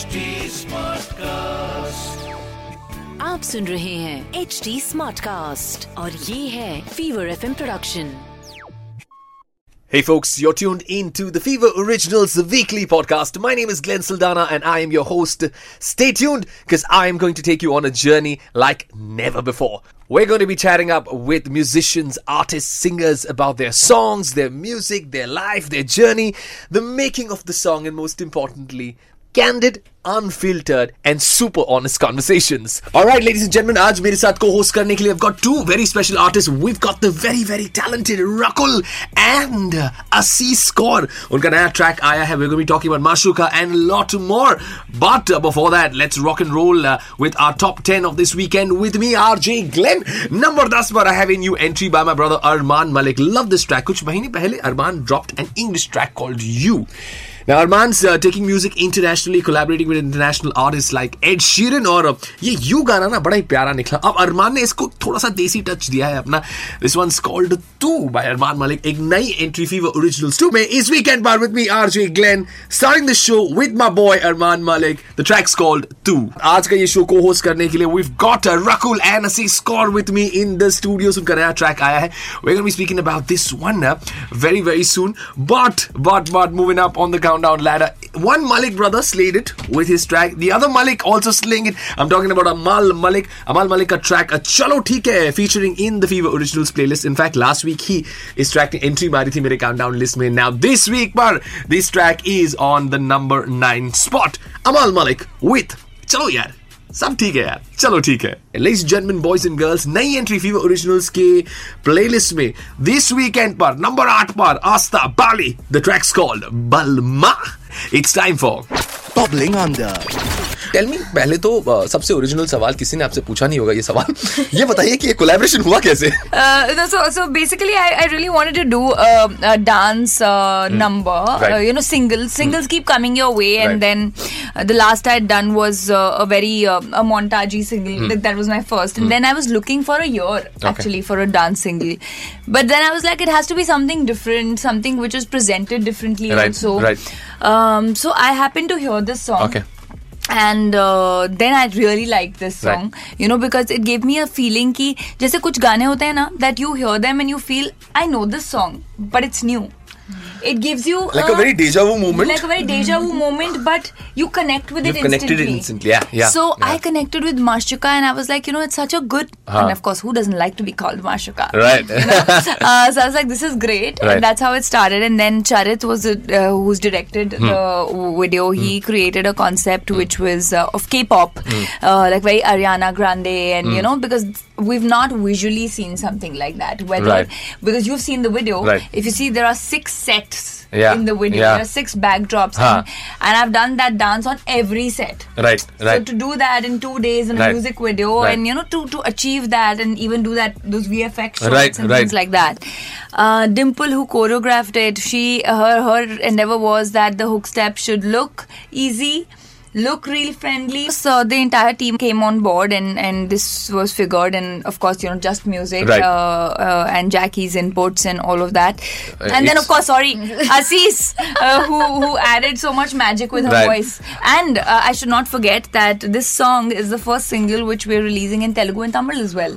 HT Smartcast. आप सुन रहे हैं एच डी स्मार्ट कास्ट और ये है Fever F production Hey folks, you're tuned in to the Fever Originals weekly podcast. My name is Glenn Saldana and I am your host. Stay tuned because I am going to take you on a journey like never before. We're going to be chatting up with musicians, artists, singers about their songs, their music, their life, their journey, the making of the song, and most importantly, candid unfiltered and super honest conversations. All right, ladies and gentlemen, आज मेरे साथ co-host karne के I've got two very special artists. We've got the very very talented Rakul and Asees Kaur. उनका नया track आया है. We're going to be talking about Mashooka and a lot more. But uh, before that, let's rock and roll uh, with our top 10 of this weekend with me RJ Glenn. Number 10 पर I have a new entry by my brother Armaan Malik. Love this track. कुछ महीने पहले Arman dropped an English track called You. Now, Arman's uh, taking music internationally, collaborating with international artists like Ed Sheeran और ये you गाना ना बड़ा ही प्यारा निकला। अब अरमान ने इसको थोड़ा सा देसी टच दिया है अपना। This one called two by Armaan Malik एक नई एंट्री फीवर ओरिजिनल्स टू में। इस weekend bar with me RJ Glen starting the show with my boy Armaan Malik the tracks called two आज का ये शो को होस्ट करने के लिए we got Rakul and Asees Kaur with me in the studios उनका नया track आया है। We gonna be speaking about this one very very soon but but but moving up on down ladder. One Malik brother slayed it with his track. The other Malik also slaying it. I'm talking about Amaal Mallik. Amaal Mallik a track, a Chalo Theek featuring in the Fever Originals playlist. In fact, last week he is track entry mari thi mere countdown list mein. Now this week, par, this track is on the number 9 spot. Amaal Mallik with Chalo yar. सब ठीक है यार। चलो ठीक है। Ladies gentleman boys and girls नई entry Fever originals के playlist में दिस वीकेंड पर नंबर आठ पर, Aastha Bali the tracks called Balma. It's time for on under. Tell me पहले तो uh, सबसे ओरिजिनल सवाल किसी ने आपसे पूछा नहीं होगा ये सवाल ये बताइए कि ये कोलैबोरेशन हुआ कैसे Uh, no, so so basically, I, I really wanted to do a, a dance uh, number. Right. Uh, you know, singles. Singles keep coming your way, and Right. then uh, the last I had done was uh, a very uh, a montagey single. That, that was my first, and then I was looking for a year actually for a dance single, but then I was like, it has to be something different, something which is presented differently Right, also. right. Um, so I happened to hear this song Okay. and uh, then I really liked this Right. song, you know, because it gave me a feeling कि जैसे कुछ गाने होते हैं ना that you hear them and you feel I know this song, but it's new. it gives you Like a very deja vu moment. like a very deja vu moment, but you connect with You've it connected it instantly. instantly. Yeah, yeah, So yeah. I connected with Mashooka, and I was like, you know, it's such a good. Huh. And of course, who doesn't like to be called Mashooka? Right. You know? uh, so I was like, this is great. Right. And that's how it started. And then Charit was uh, who's directed Hmm. the video. He created a concept which was uh, of K-pop, Hmm. uh, like very Ariana Grande, and you know because we've not visually seen something like that. Whether Right. because you've seen the video, Right. if you see there are six sets Yeah, in the video, yeah. there are six backdrops, Huh. and, and I've done that dance on every set. Right, right. So to do that in two days in a Right. music video, Right. and you know to to achieve that and even do that those VFX shots Right, and right. things like that. Uh, Dimple, who choreographed it, she her her endeavor was that the hook step should look easy. Look real friendly. So the entire team came on board, and and this was figured, and of course, you know, just music Right. uh, uh, and Jackie's inputs and all of that. Uh, and then, of course, sorry, Asees uh, who who added so much magic with her Right. voice. And uh, I should not forget that this song is the first single which we're releasing in Telugu and Tamil as well.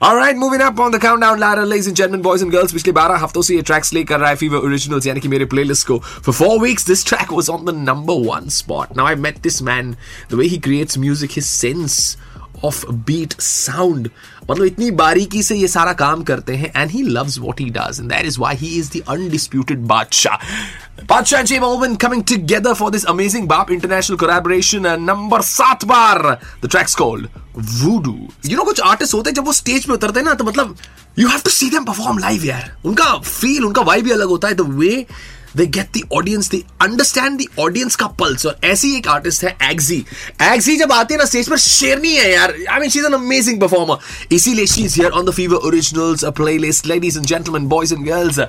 All right, moving up on the countdown ladder, ladies and gentlemen, boys and girls. पिछले 12 हफ्तों से ये track slay कर रहा है fever originals यानी कि मेरे प्लेलिस्ट को for four weeks this track was on the number one spot now i met this man the way he creates music his sense of beat sound मतलब इतनी बारीकी से ये सारा काम करते हैं and he loves what he does and that is why he is the undisputed Badshah. Badshah and Sheba coming together for this amazing बाप इंटरनेशनल कोलैबोरेशन नंबर सात बार। The tracks called voodoo you know कुछ artist होते हैं, जब वो stage पे उतरते हैं ना तो मतलब you have to see them perform live यार। उनका फील उनका वाइब भी अलग होता है the way they get the audience they understand the audience का pulse और ऐसी एक आर्टिस्ट है एग्जी एग्जी जब आती है ना स्टेज पर शेरनी है यार I mean she is an amazing performer इसीलिए she is here on the fever originals playlist ladies and gentleman boys and girls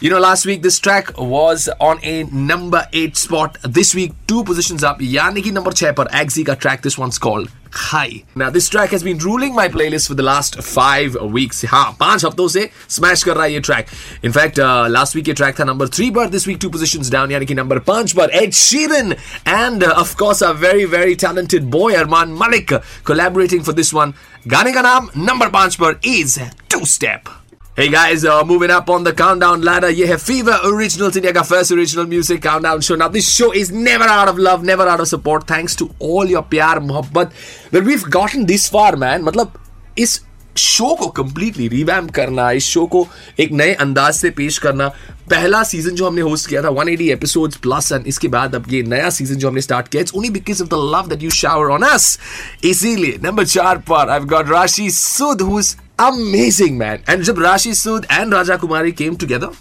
You know, last week this track was on a number 8 spot. This week, two positions up. यानी कि number 6 पर Axie का track, this one's called Hi. Now this track has been ruling my playlist for the last five weeks. Ha, five weeks se smash kar raha track. In fact, uh, last week your track tha number three, but this week two positions down. Yani ki number five, but Ed Sheeran and uh, of course a very very talented boy Armaan Malik collaborating for this one. Gaane ka naam number five par is Two Step. Hey guys, uh, moving up on the countdown ladder, ये है Fever Originals, India का first original music countdown show. Now this show is never out of love, never out of support, thanks to all your प्यार मोहब्बत. But we've gotten this far, man. मतलब इस show को completely revamp करना इस show को एक नए अंदाज से पेश करना पहला सीजन जो हमने होस्ट किया था 180 एपिसोड्स प्लस एंड इसके बाद अब ये नया सीजन जो हमने स्टार्ट किया it's only because of the love that you shower on us इसीलिए नंबर चार पर आई गॉट राशि सुद who amazing, man. And Jab Rashi Sood and Raja Kumari came together,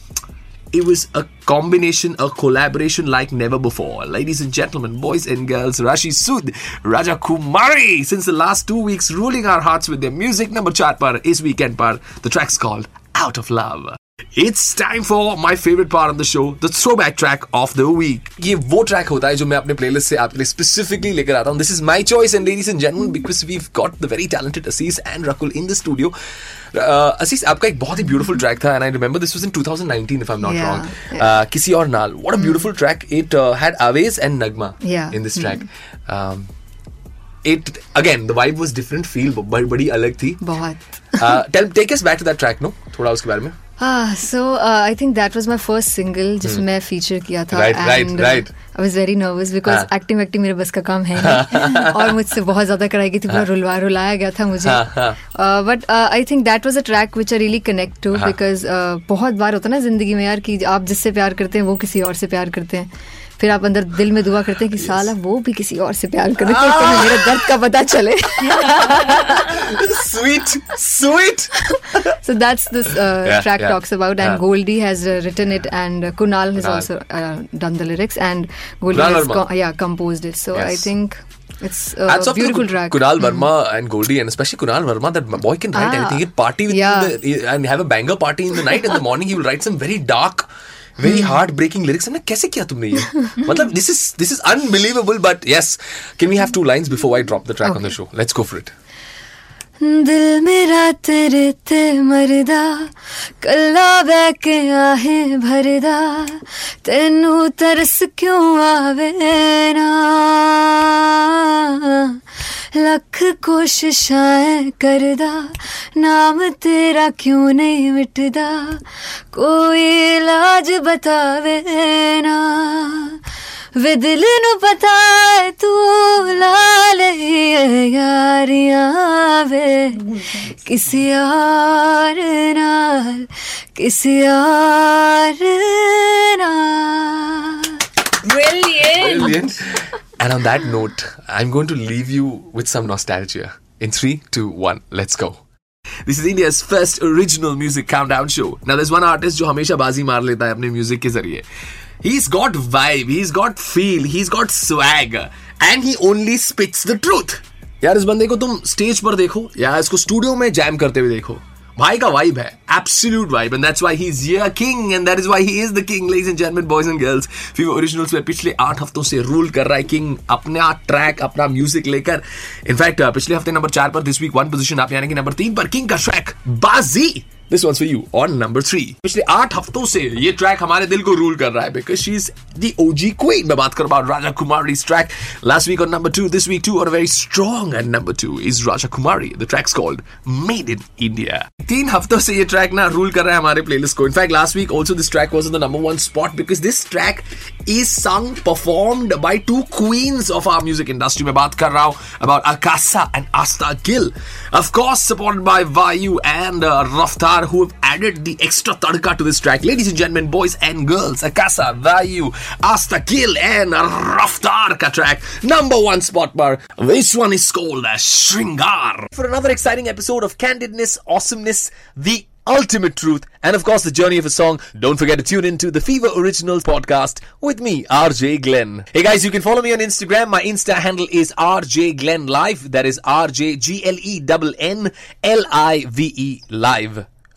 it was a combination, a collaboration like never before. Ladies and gentlemen, boys and girls, Rashi Sood, Raja Kumari, since the last two weeks, ruling our hearts with their music. Number chart par is weekend par. The track's called Out of Love. It's time for my favorite part of the show, the throwback track of the week. ये वो track होता है जो मैं अपने playlist से आपके लिए स्पेसिफिकली लेकर आता हूँ this is my choice and ladies and gentleman because we got the very talented Asees and Rakul in the studio Asees आपका एक बहुत ही ब्यूटीफुल ट्रैक था and I remember this was in 2019 if I am not Yeah, wrong किसी और नाल what a beautiful track it had Awez and Nagma Yeah. In this track it again the vibe was different feel बड़ी बड़ी अलग थी बहुत uh, tell take us back to that track no थोड़ा उसके बारे में Ah, I think that think that first single जिसमें मैं फीचर किया था and I and very nervous because acting very nervous because हाँ. acting acting मेरे बस का काम है नहीं और मुझसे बहुत ज़्यादा कराई गई थी पूरा रुलवा रुलाया गया था मुझे हाँ, हाँ. But I think that was a track which I really connect to हाँ. बिकॉज़ बहुत बार होता ना ज़िंदगी में यार कि आप जिससे प्यार करते हैं वो किसी और से प्यार करते हैं फिर आप अंदर दिल में दुआ करते हैं कि साला वो भी किसी और से प्यार करे तो तुम्हें मेरे दर्द का पता चले sweet sweet so that's this uh, Yeah, track yeah. talks about and Yeah. Goldie has uh, written it and uh, Kunal has Kunal. also uh, done the lyrics and Goldie Kunal has Verma. yeah composed it so I think it's a Hats beautiful track Kunal Verma and Goldie, and especially Kunal Verma. That boy can write Ah, anything. He can party with yeah. the, and have a banger party in the night. In the morning, he will write some very dark, very Hmm. heart breaking lyrics. हमने कैसे किया तुमने ये? मतलब this is this is unbelievable. But yes, can we have two lines before I drop the track on the show? Let's go for it. दिल मेरा तेरे ते मरदा, कल्ला बह के आहें भरदा, तेनू तरस क्यों आवे लख कोशिशां करदा, नाम तेरा क्यों नहीं मिटदा? कोई इलाज बतावे ना? वे दिल नु पता है तू लाल यारियाँ वे किसी और नाल किसी और नाल Brilliant. Brilliant. and on that note, I'm going to leave you with some nostalgia. In three, two, one, let's go. This is India first original music countdown show now this one artist जो हमेशा बाजी मार लेता है अपने music के ज़रिए. He is got vibe he is got feel he is got swag and he only speaks the truth यार, इस बंदे को तुम स्टेज पर देखो, या इसको स्टूडियो में जैम करते हुए देखो. भाई का वाइब है absolute vibe and that's why he is a king and that is why he is the king ladies and gentlemen boys and girls Fever originals में पिछले आठ हफ्तों से रूल कर रहा है किंग अपना ट्रैक अपना म्यूज़िक लेकर। इनफैक्ट पिछले हफ़्ते नंबर चार पर दिस वीक वन पोजीशन आप यानी कि नंबर तीन पर किंग का track Baazi. This was for you on number three पिछले आठ हफ्तों से ये ट्रैक हमारे दिल को रूल कर रहा है because she is the OG queen मैं बात कर रहा हूं राजा Kumari track last week on number two this week to और very strong and number two is Raja Kumari the tracks called made in India तीन हफ्तों से ये ट्रैक ना रूल कर रहा है हमारे प्लेलिस्ट को in fact last week also this track was in the number one spot because this track is संग performed by two queens of our music industry में बात कर रहा हूं about Akasa and Aastha Gill of course supported by Vayu and uh, who have added the extra tadka to this track ladies and gentlemen boys and girls Akasa Vayu Aastha Gill and Raftaar ka track number one spot bar this one is called Shringar for another exciting episode of candidness awesomeness the ultimate truth, and of course, the journey of a song. Don't forget to tune into the Fever Originals podcast with me, RJ Glenn. Hey guys, you can follow me on Instagram. My Insta handle is RJ Glenn Live. That is R J G L E N N L I V E Live.